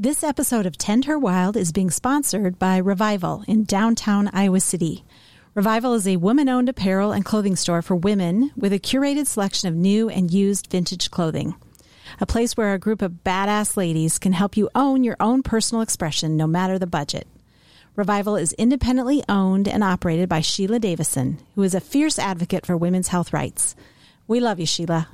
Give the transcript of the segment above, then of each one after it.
This episode of Tend Her Wild is being sponsored by Revival in downtown Iowa City. Revival is a woman owned apparel and clothing store for women with a curated selection of new and used vintage clothing. A place where a group of badass ladies can help you own your own personal expression no matter the budget. Revival is independently owned and operated by Sheila Davison, who is a fierce advocate for women's health rights. We love you, Sheila.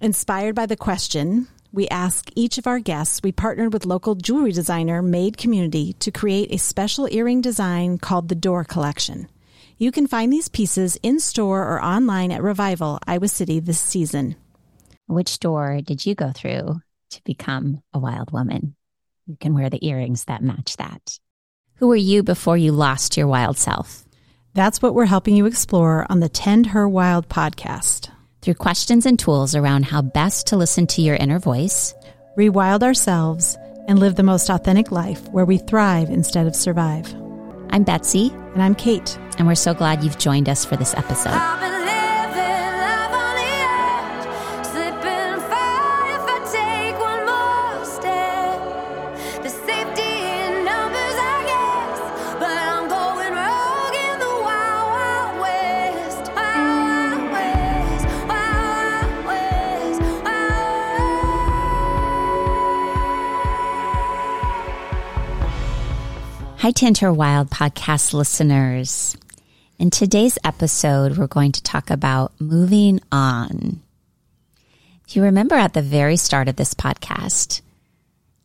Inspired by the question, we ask each of our guests, we partnered with local jewelry designer Made Community to create a special earring design called the Door Collection. You can find these pieces in store or online at Revival, Iowa City this season. Which door did you go through to become a wild woman? You can wear the earrings that match that. Who were you before you lost your wild self? That's what we're helping you explore on the Tend Her Wild podcast. Through questions and tools around how best to listen to your inner voice, rewild ourselves, and live the most authentic life where we thrive instead of survive. I'm Betsy. And I'm Kate. And we're so glad you've joined us for this episode. Hi, Tend Her Wild podcast listeners. In today's episode, we're going to talk about moving on. If you remember at the very start of this podcast,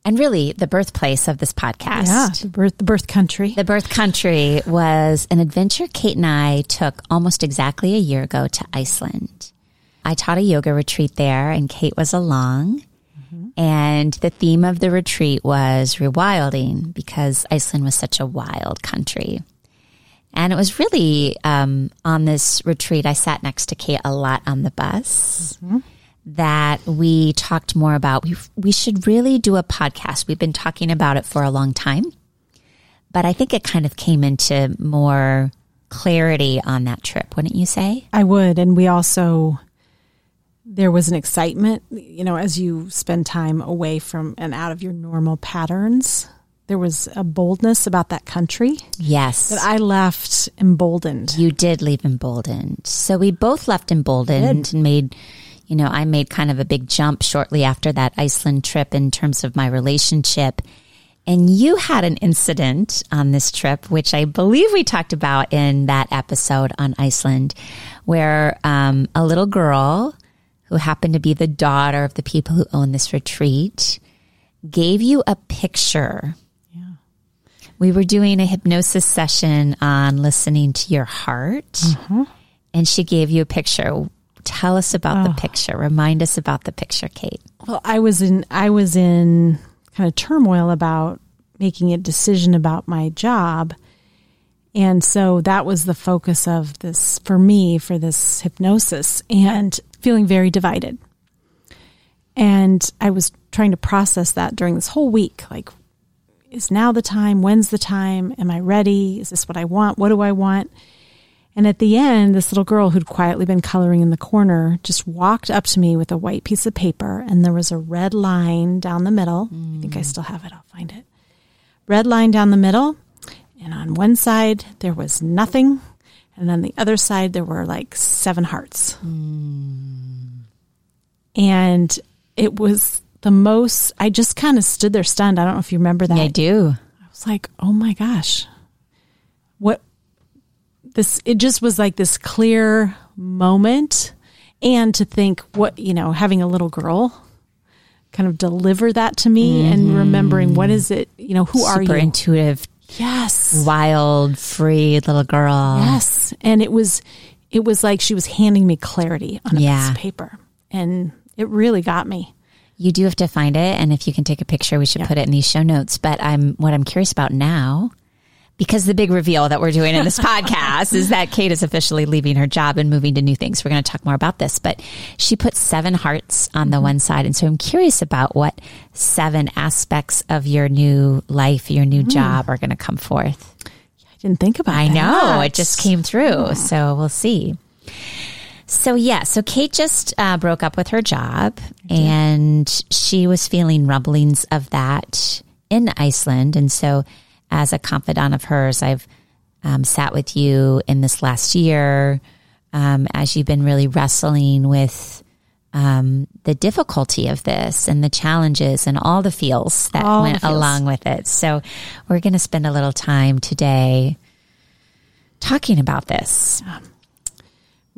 and really the birthplace of this podcast, yeah, the birth, the birth country, the birth country was an adventure Kate and I took almost exactly a year ago to Iceland. I taught a yoga retreat there, and Kate was along. And the theme of the retreat was rewilding because Iceland was such a wild country. And it was really um, on this retreat, I sat next to Kate a lot on the bus. Mm-hmm. That we talked more about. We we should really do a podcast. We've been talking about it for a long time, but I think it kind of came into more clarity on that trip, wouldn't you say? I would. And we also there was an excitement, you know, as you spend time away from and out of your normal patterns. There was a boldness about that country. Yes. That I left emboldened. You did leave emboldened. So we both left emboldened and made, you know, I made kind of a big jump shortly after that Iceland trip in terms of my relationship. And you had an incident on this trip, which I believe we talked about in that episode on Iceland, where um, a little girl who happened to be the daughter of the people who own this retreat, gave you a picture. Yeah. We were doing a hypnosis session on listening to your heart, mm-hmm. and she gave you a picture. Tell us about oh. the picture. Remind us about the picture, Kate. Well, I was in I was in kind of turmoil about making a decision about my job. And so that was the focus of this for me for this hypnosis. And feeling very divided. And I was trying to process that during this whole week. Like, is now the time? When's the time? Am I ready? Is this what I want? What do I want? And at the end, this little girl who'd quietly been coloring in the corner just walked up to me with a white piece of paper, and there was a red line down the middle. Mm. I think I still have it. I'll find it. Red line down the middle. And on one side, there was nothing. And then the other side, there were like seven hearts. Mm. And it was the most, I just kind of stood there stunned. I don't know if you remember that. Yeah, I do. I was like, oh my gosh. What this, it just was like this clear moment. And to think what, you know, having a little girl kind of deliver that to me mm-hmm. and remembering what is it, you know, who Super are you? intuitive Yes. Wild, free little girl. Yes. And it was it was like she was handing me clarity on a yeah. piece of paper. And it really got me. You do have to find it and if you can take a picture we should yeah. put it in these show notes. But I'm what I'm curious about now because the big reveal that we're doing in this podcast is that Kate is officially leaving her job and moving to new things. We're going to talk more about this, but she put seven hearts on the mm-hmm. one side. And so I'm curious about what seven aspects of your new life, your new mm. job are going to come forth. I didn't think about I that. know. It just came through. Oh. So we'll see. So yeah, so Kate just uh, broke up with her job, and she was feeling rumblings of that in Iceland. And so, as a confidant of hers, I've um, sat with you in this last year um, as you've been really wrestling with um, the difficulty of this and the challenges and all the feels that All went feels. along with it. So, we're going to spend a little time today talking about this.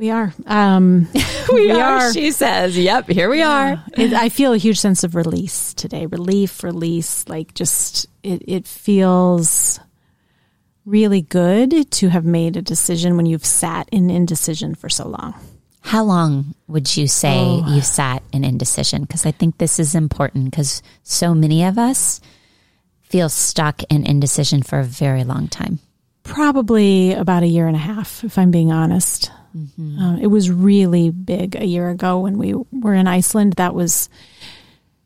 We are. Um, We, are. She says, "Yep, here we are." it, I feel a huge sense of release today. Relief, release. Like just it. It feels really good to have made a decision when you've sat in indecision for so long. How long would you say Oh. you sat in indecision? Because I think this is important because so many of us feel stuck in indecision for a very long time. Probably about a year and a half, if I'm being honest. Um, it was really big a year ago when we were in Iceland. That was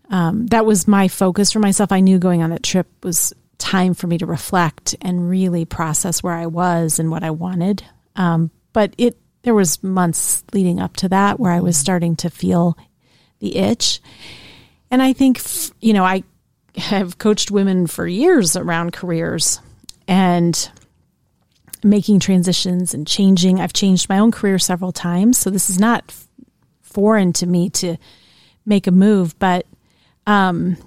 um, that was my focus for myself. I knew going on that trip was time for me to reflect and really process where I was and what I wanted. Um, but it there was months leading up to that where I was starting to feel the itch, and I think f- you know I have coached women for years around careers and making transitions and changing. I've changed my own career several times, so this is not foreign to me to make a move, but um,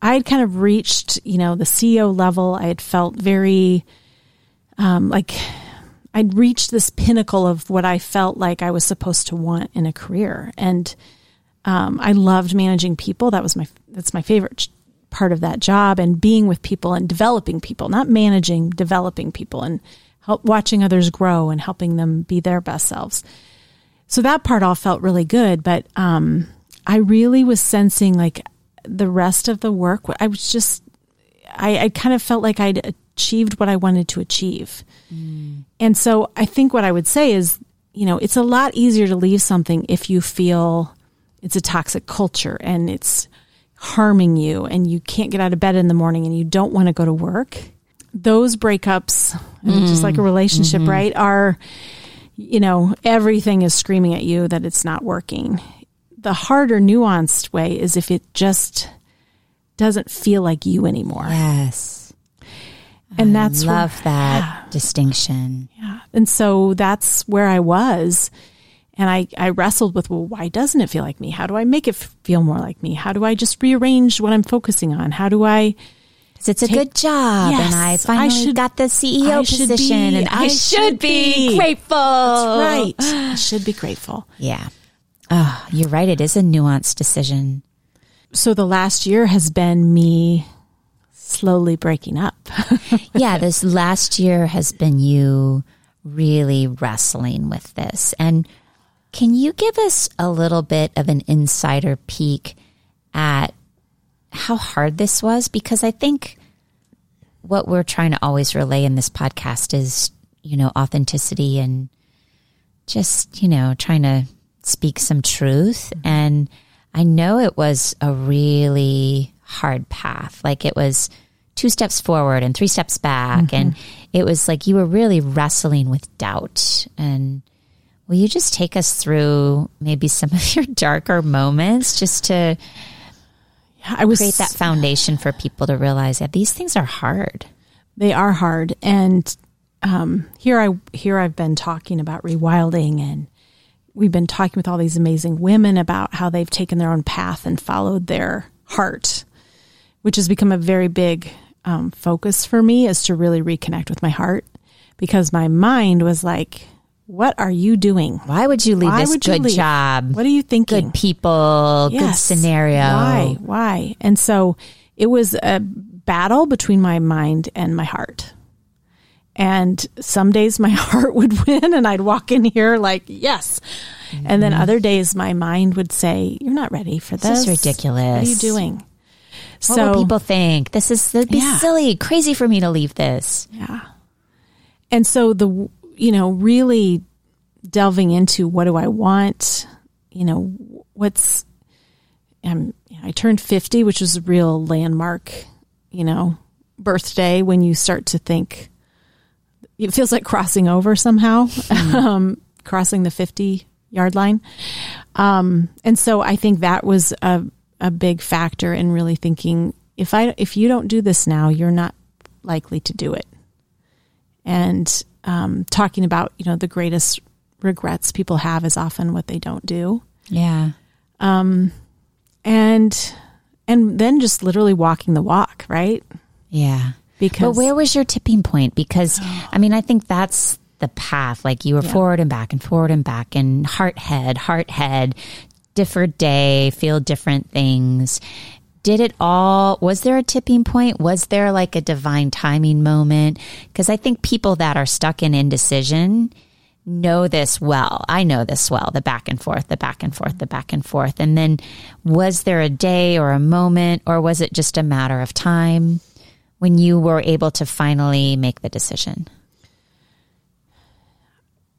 I had kind of reached, you know, the CEO level. I had felt very um, like I'd reached this pinnacle of what I felt like I was supposed to want in a career, and um, I loved managing people. That was my that's my favorite part of that job, and being with people and developing people, not managing, developing people, and help watching others grow and helping them be their best selves. So that part all felt really good, but um, I really was sensing like the rest of the work. I was just, I, I kind of felt like I'd achieved what I wanted to achieve. And so I think what I would say is, you know, it's a lot easier to leave something if you feel it's a toxic culture and it's harming you and you can't get out of bed in the morning and you don't want to go to work. Those breakups, I mean, just like a mm, relationship, mm-hmm. right, are, you know, everything is screaming at you that it's not working. The harder, nuanced way is if it just doesn't feel like you anymore. Yes, And that's where- love that distinction. Yeah. And so that's where I was. And I, I wrestled with, well, why doesn't it feel like me? How do I make it f- feel more like me? How do I just rearrange what I'm focusing on? How do I, it's a good job, Yes, and I I finally should- got the CEO position, be- and I, I should, be, be. grateful. right. I should be grateful. Yeah. Oh, you're right. It is a nuanced decision. So the last year has been me slowly breaking up. yeah, this last year has been you really wrestling with this. And can you give us a little bit of an insider peek at how hard this was? Because I think what we're trying to always relay in this podcast is, you know, authenticity and just, you know, trying to speak some truth. Mm-hmm. And I know it was a really hard path. Like it was two steps forward and three steps back. Mm-hmm. And it was like you were really wrestling with doubt. And will you just take us through maybe some of your darker moments just to I was create that foundation for people to realize that these things are hard? They are hard, and um, here I here I've been talking about rewilding, and we've been talking with all these amazing women about how they've taken their own path and followed their heart, which has become a very big um, focus for me, is to really reconnect with my heart, because my mind was like, "What are you doing? Why would you leave Why this good job? What are you thinking? Good people, good scenario. Why? Why? And so it was a battle between my mind and my heart. And some days my heart would win and I'd walk in here like, yes. And then other days my mind would say, you're not ready for this. Mm-hmm. This is ridiculous. What are you doing? What so will people think? This is that'd be Yeah. silly, crazy for me to leave this. Yeah. And so the you know really delving into what do I want, you know, what's um, I turned 50, which was a real landmark, you know, birthday when you start to think it feels like crossing over somehow. um, crossing the 50 yard line. Um, and so I think that was a, a big factor in really thinking if I if you don't do this now, you're not likely to do it. And um, talking about you know the greatest regrets people have is often what they don't do. Yeah. Um, and and then just literally walking the walk, right? Yeah. Because But where was your tipping point? Because I mean, I think that's the path. Like you were Yeah. forward and back and forward and back and heart head, heart head, different day, feel different things. Did it all, was there a tipping point? Was there like a divine timing moment? Because I think people that are stuck in indecision know this well. I know this well, the back and forth, the back and forth, the back and forth. And then was there a day or a moment, or was it just a matter of time when you were able to finally make the decision?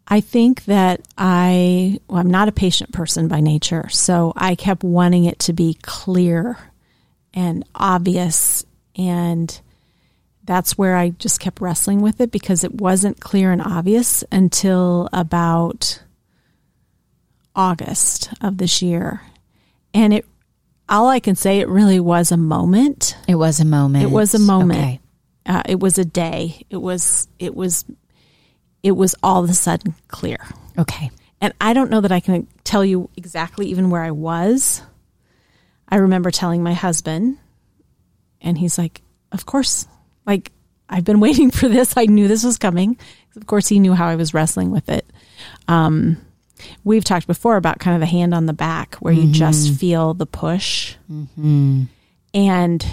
I think that I, well, I'm not a patient person by nature, so I kept wanting it to be clear and obvious. And that's where I just kept wrestling with it because it wasn't clear and obvious until about August of this year. And it, all I can say, it really was a moment. It was a moment. It was a moment. Okay. Uh, it was a day. It was, it was, it was all of a sudden clear. Okay. And I don't know that I can tell you exactly even where I was. I remember telling my husband, and he's like, Of course, like, I've been waiting for this. I knew this was coming. Of course, he knew how I was wrestling with it. Um, we've talked before about kind of the hand on the back where you just feel the push. And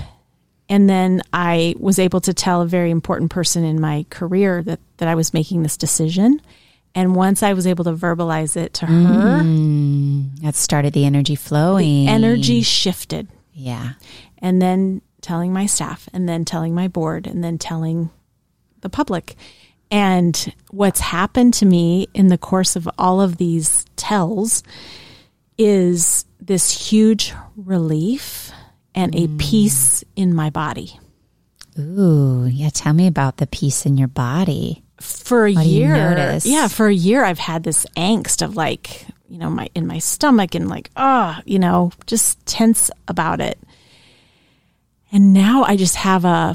and then I was able to tell a very important person in my career that, that I was making this decision. And once I was able to verbalize it to her, mm, That started the energy flowing. energy shifted. Yeah. And then telling my staff, and then telling my board, and then telling the public. And what's happened to me in the course of all of these tells is this huge relief and a mm. peace in my body. Ooh, yeah. Tell me about the peace in your body. For a What year yeah for a year i've had this angst of like you know my in my stomach and like oh you know just tense about it. And now i just have a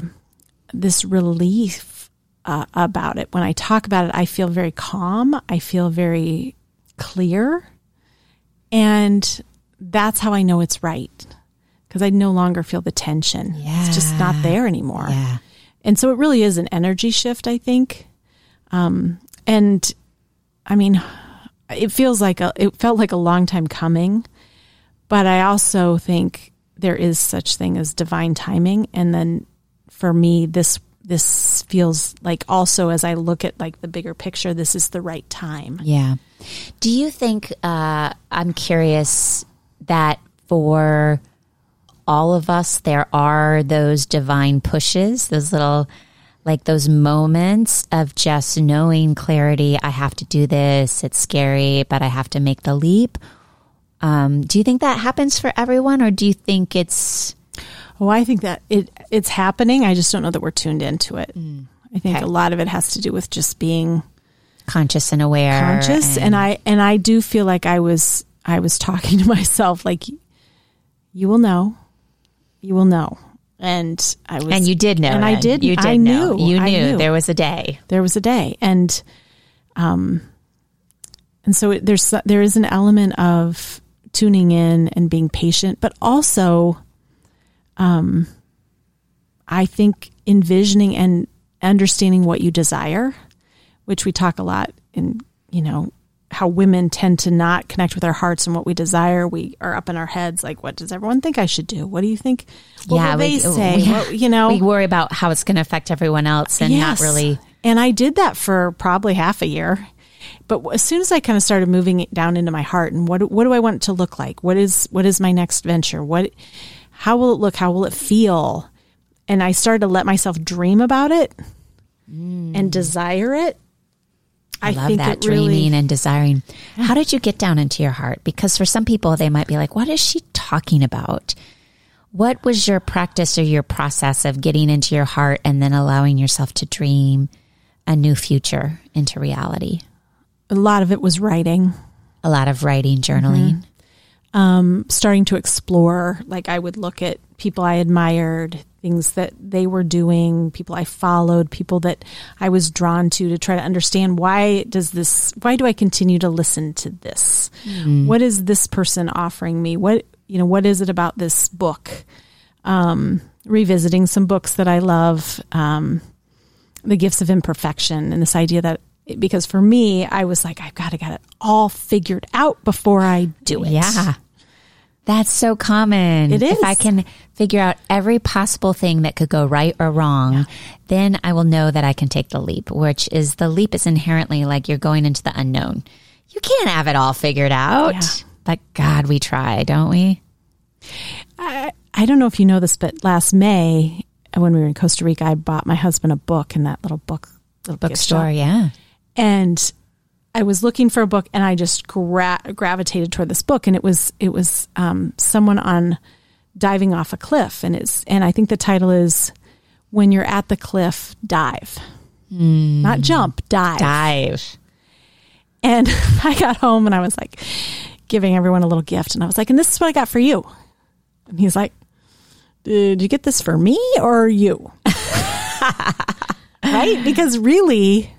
this relief uh, about it. When i talk about it i feel very calm. I feel very clear. And that's how i know it's right because i no longer feel the tension. It's just not there anymore. Yeah. and so it really is an energy shift, I think. Um, and I mean, it feels like a, it felt like a long time coming, but I also think there is such thing as divine timing. And then for me, this, this feels like also as I look at like the bigger picture, this is the right time. Yeah. Do you think, uh, I'm curious that for all of us, there are those divine pushes, those little, like those moments of just knowing clarity. I have to do this. It's scary, but I have to make the leap. Um, do you think that happens for everyone, or do you think it's Oh, I think that it, it's happening. I just don't know that we're tuned into it. I think Okay. a lot of it has to do with just being conscious and aware? conscious and, I and I do feel like I was I was talking to myself like you will know you will know and I was and you did know, and I did You did I know. knew You knew knew. there was a day. there was a day and um and so it, there's there is an element of tuning in and being patient but also um I think envisioning and understanding what you desire which we talk a lot in you know how women tend to not connect with our hearts and what we desire we are up in our heads like what does everyone think I should do what do you think what Yeah, will we- they say we- what, you know We worry about how it's going to affect everyone else and Yes. not really. And I did that for probably half a year. But as soon as I kind of started moving it down into my heart and what what do I want it to look like? What is what is my next venture? What how will it look? How will it feel? And I started to let myself dream about it mm. and desire it. I, love think that it really- dreaming and desiring. How did you get down into your heart? Because for some people, they might be like, "What is she talking about?" What was your practice or your process of getting into your heart and then allowing yourself to dream a new future into reality? a lot of it was writing. A lot of writing, journaling. um, starting to explore. Like I would look at people I admired, things that they were doing, people I followed, people that I was drawn to to try to understand why does this, why do I continue to listen to this? What is this person offering me? What, you know, what is it about this book? Um, revisiting some books that I love, um, The Gifts of Imperfection, and this idea that because for me, I was like, I've got to get it all figured out before I do it. Yeah. That's so common. It If I can figure out every possible thing that could go right or wrong, then I will know that I can take the leap, which is the leap is inherently like you're going into the unknown. You can't have it all figured out. Yeah. But God, we try, don't we? I, I don't know if you know this, but last May when we were in Costa Rica, I bought my husband a book in that little book little Bookstore, yeah. and I was looking for a book, and I just gra- gravitated toward this book, and it was it was um, someone on diving off a cliff, and it's and I think the title is "When You're at the Cliff, Dive." Not jump, dive. Dive. And I got home and I was like giving everyone a little gift. And I was like, and this is what I got for you. And he's like, did you get this for me or you? right? Because really,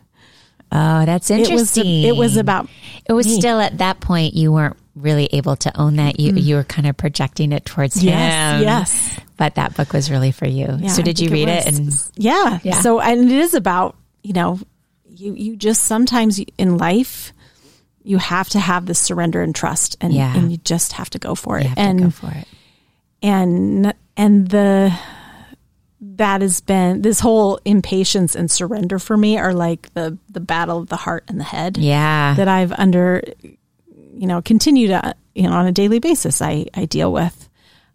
Oh, that's it was, interesting. it was about, It was me. still at that point you weren't really able to own that. You mm-hmm. you were kind of projecting it towards yes, him. yes. But that book was really for you. Yeah, so did you read it? was. And yeah. Yeah. So, and it is about, you know, you, you just sometimes in life, you have to have this surrender and trust and, Yeah. and you just have to go for it. you have and to go for it. and and the that has been this whole impatience and surrender for me are like the the battle of the heart and the head Yeah. that I've under you know continue to you know on a daily basis I I deal with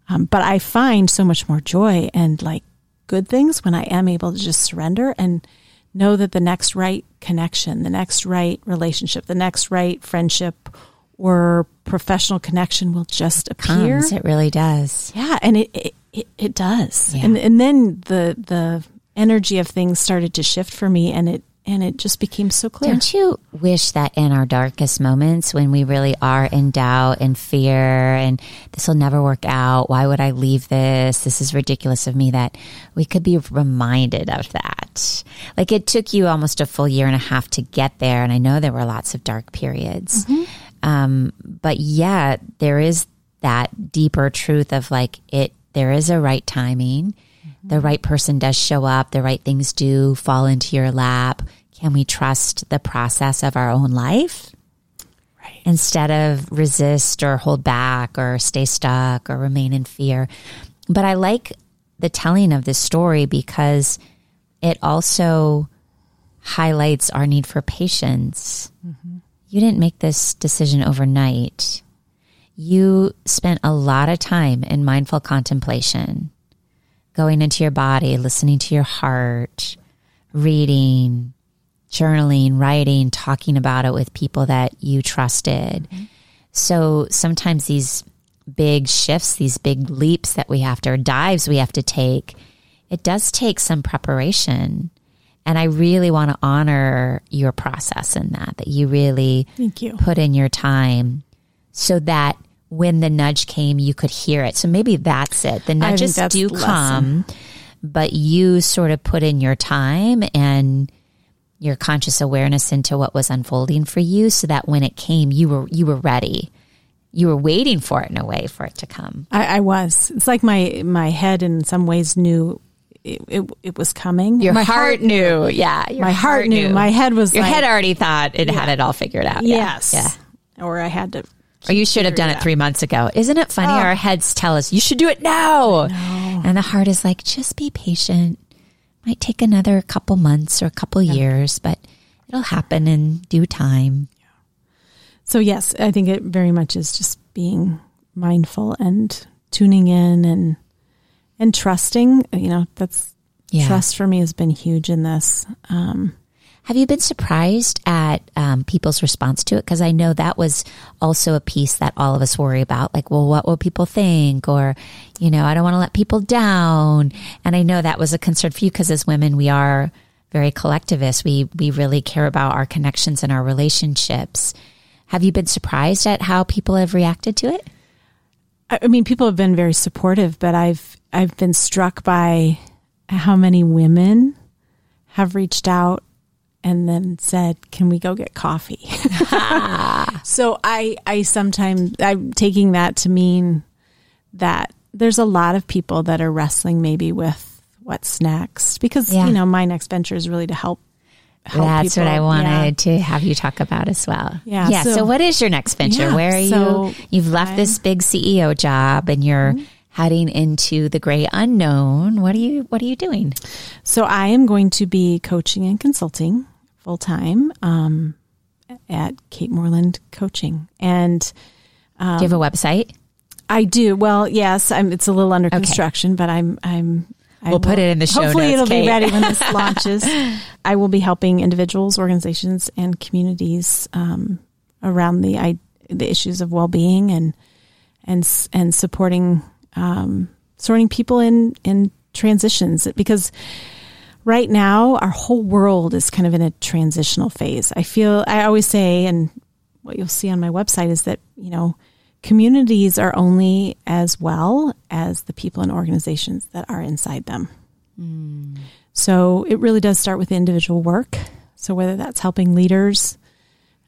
um, but I find so much more joy and like good things when I am able to just surrender and know that the next right connection the next right relationship the next right friendship or professional connection will just appear Comes. It really does. yeah, and it it, it, it does. Yeah. And and then the the energy of things started to shift for me and it and it just became so clear. Don't you wish that in our darkest moments when we really are in doubt and fear and this will never work out, why would I leave this? This is ridiculous of me that we could be reminded of that. Like it took you almost a full year and a half to get there. And I know there were lots of dark periods. Um, but yeah, there is that deeper truth of like it, there is a right timing. The right person does show up. The right things do fall into your lap. Can we trust the process of our own life? Right. Instead of resist or hold back or stay stuck or remain in fear. But I like the telling of this story because it also highlights our need for patience. Mm-hmm. You didn't make this decision overnight. You spent a lot of time in mindful contemplation, going into your body, listening to your heart, reading, journaling, writing, talking about it with people that you trusted. So sometimes these big shifts, these big leaps that we have to, or dives we have to take, it does take some preparation. And I really want to honor your process in that, that you really Thank you. put in your time so that when the nudge came, you could hear it. So maybe that's it. The nudges do the come, but you sort of put in your time and your conscious awareness into what was unfolding for you so that when it came, you were, you were ready. You were waiting for it in a way for it to come. I, I was. It's like my my head in some ways knew it, it, it was coming. Your my heart, knew. Yeah. My heart knew. My head was your like, head already thought it had it all figured out. Yeah. Yes. Yeah. Or I had to Or you should have done it three months ago. Isn't it funny? Our heads tell us you should do it now. And the heart is like, just be patient. Might take another couple months or a couple years, but it'll happen in due time. So yes, I think it very much is just being mindful and tuning in and and trusting. You know, that's Yeah. trust for me has been huge in this. Um, Have you been surprised at um, people's response to it? Because I know that was also a piece that all of us worry about. Like, well, what will people think? Or, you know, I don't want to let people down. And I know that was a concern for you because as women, we are very collectivist. We we really care about our connections and our relationships. have you been surprised at how people have reacted to it? I mean, people have been very supportive, but I've I've been struck by how many women have reached out and then said, "Can we go get coffee?" so I I sometimes I'm taking that to mean that there's a lot of people that are wrestling maybe with what's next because Yeah. you know my next venture is really to help. help That's people. what I wanted Yeah. to have you talk about as well. Yeah, Yeah. So, so- what is your next venture? Yeah, Where are so you? You've left this big CEO job and you're Mm-hmm. heading into the gray unknown. What are you, what are you doing? So I am going to be coaching and consulting full time um, at Kate Moreland Coaching, and Do you have a website? I do. Well, yes, I'm, it's a little under construction, but I'm I'm. I We'll put it in the show Hopefully, notes, it'll Kate. be ready when this launches. I will be helping individuals, organizations, and communities um, around the I, the issues of well being and and and supporting um, supporting people in in transitions because right now our whole world is kind of in a transitional phase. I feel I always say, and what you'll see on my website is that you know communities are only as well as the people and organizations that are inside them. So it really does start with individual work. So whether that's helping leaders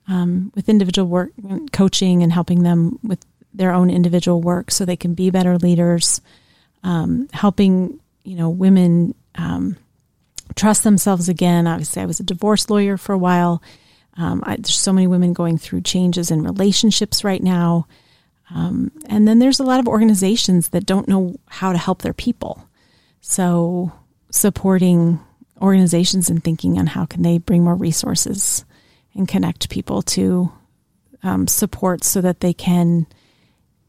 um, with individual work, coaching, and helping them with their own individual work so they can be better leaders, um, helping you know women um, trust themselves again. Obviously, I was a divorce lawyer for a while. Um, I, there's so many women going through changes in relationships right now. Um, and then there's a lot of organizations that don't know how to help their people. So supporting organizations and thinking on how can they bring more resources and connect people to um, support so that they can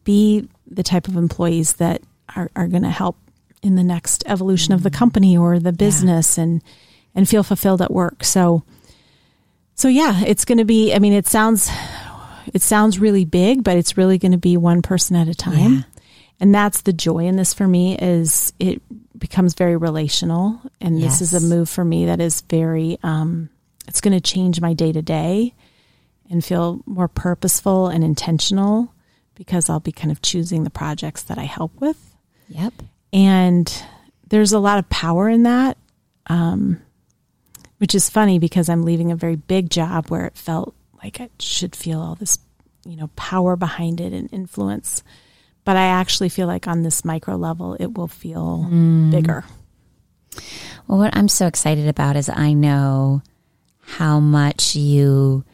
be the type of employees that are, are going to help in the next evolution of the company or the business and and feel fulfilled at work. So so yeah, it's going to be I mean it sounds it sounds really big, but it's really going to be one person at a time. Yeah. And that's the joy in this for me is it becomes very relational and this is a move for me that is very um it's going to change my day to day and feel more purposeful and intentional because I'll be kind of choosing the projects that I help with Yep. And there's a lot of power in that um, which is funny because i'm leaving a very big job where it felt like i should feel all this you know power behind it and influence. But i actually feel like on this micro level it will feel bigger. Well, what I'm so excited about is I know how much you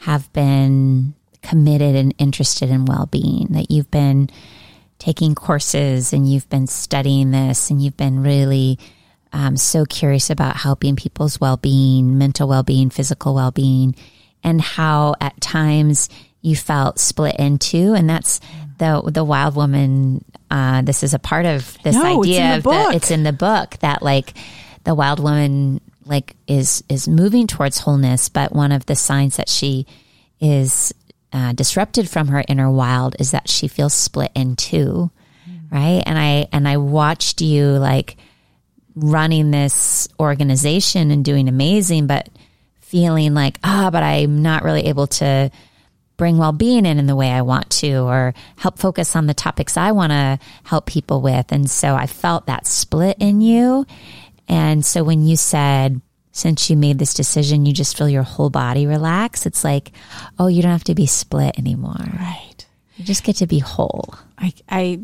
have been committed and interested in well being, that you've been taking courses and you've been studying this and you've been really um, so curious about helping people's well being, mental well being, physical well being, and how at times you felt split into. And that's the, the wild woman. Uh, this is a part of this No, it's idea the of the, it's in the book that like the wild woman like is is moving towards wholeness but one of the signs that she is uh, disrupted from her inner wild is that she feels split in two right and i and i watched you like running this organization and doing amazing but feeling like ah but i'm not really able to bring well-being in in the way I want to or help focus on the topics I want to help people with. And so I felt that split in you. And so when you said, since you made this decision, you just feel your whole body relax, it's like, oh, you don't have to be split anymore. right You just get to be whole. I, I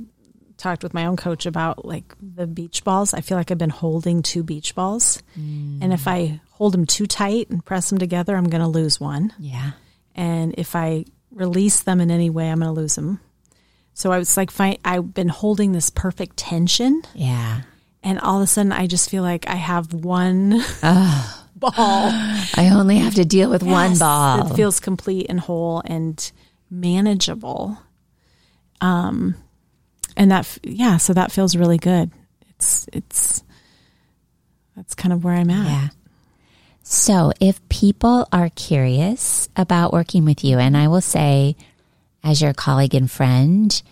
talked with my own coach about like the beach balls. I feel like I've been holding two beach balls. Mm. And if I hold them too tight and press them together, I'm going to lose one. Yeah. and if I release them in any way, I'm going to lose them. So I was like, fi- I've been holding this perfect tension, Yeah. And all of a sudden, I just feel like I have one ball. I only have to deal with one ball. It feels complete and whole and manageable. Um, and that, yeah, so that feels really good. It's it's that's kind of where I'm at. Yeah. So, if people are curious about working with you, and I will say, as your colleague and friend,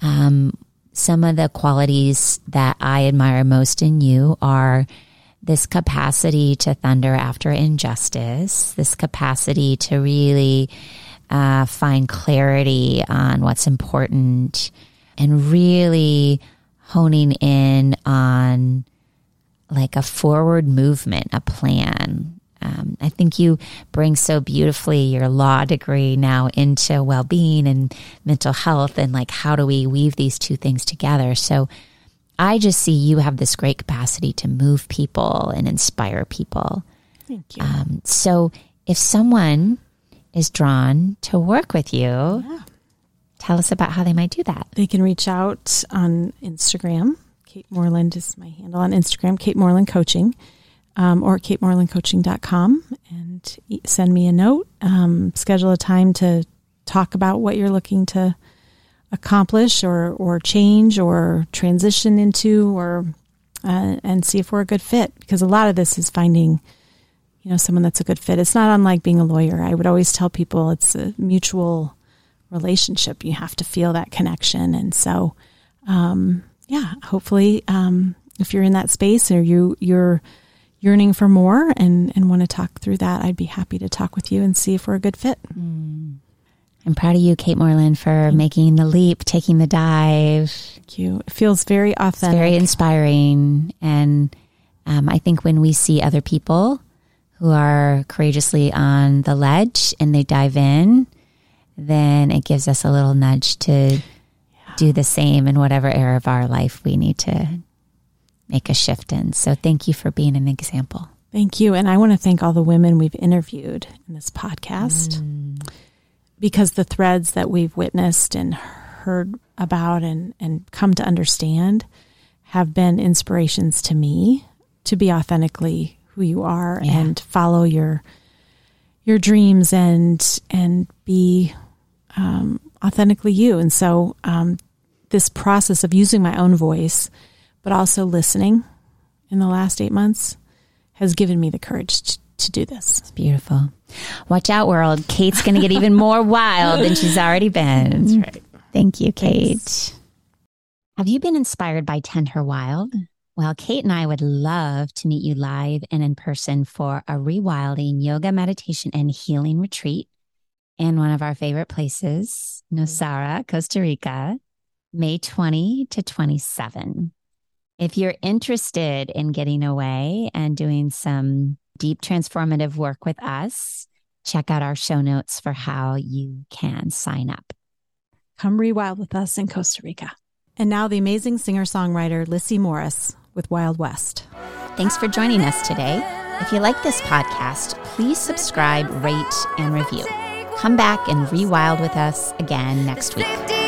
um, some of the qualities that I admire most in you are this capacity to thunder after injustice, this capacity to really uh, find clarity on what's important and really honing in on like a forward movement, a plan. Um, I think you bring so beautifully your law degree now into well being and mental health, and like how do we weave these two things together? So I just see you have this great capacity to move people and inspire people. Thank you. Um, so if someone is drawn to work with you, yeah. tell us about how they might do that. They can reach out on Instagram. Kate Moreland is my handle on Instagram, Kate Moreland Coaching, um, or katemorelandcoaching.com and send me a note. Um, schedule a time to talk about what you're looking to accomplish or, or change or transition into or uh, and see if we're a good fit because a lot of this is finding you know someone that's a good fit. It's not unlike being a lawyer. I would always tell people it's a mutual relationship. You have to feel that connection. And so um, yeah hopefully um, if you're in that space or you you're yearning for more and and want to talk through that i'd be happy to talk with you and see if we're a good fit mm. I'm proud of you, Kate Moreland, for making the leap, taking the dive. Thank you. It feels very authentic. It's very inspiring. And um, I think when we see other people who are courageously on the ledge and they dive in, then it gives us a little nudge to yeah. do the same in whatever area of our life we need to make a shift in. So thank you for being an example. Thank you. And I want to thank all the women we've interviewed in this podcast. Mm because the threads that we've witnessed and heard about and, and come to understand have been inspirations to me to be authentically who you are yeah. and follow your your dreams and and be um, authentically you. And so um, this process of using my own voice, but also listening in the last eight months has given me the courage to, to do this. It's beautiful. Watch out, world. Kate's going to get even more wild than she's already been. That's mm. right. Thank you, Kate. Thanks. Have you been inspired by Tend Her Wild? Well, Kate and I would love to meet you live and in person for a rewilding yoga, meditation, and healing retreat in one of our favorite places, Nosara, Costa Rica, May 20 to 27. If you're interested in getting away and doing some deep transformative work with us, check out our show notes for how you can sign up. Come rewild with us in Costa Rica. And now the amazing singer songwriter Lissy Morris with Wild West. Thanks for joining us today. If you like this podcast, please subscribe, rate, and review. Come back and rewild with us again next week.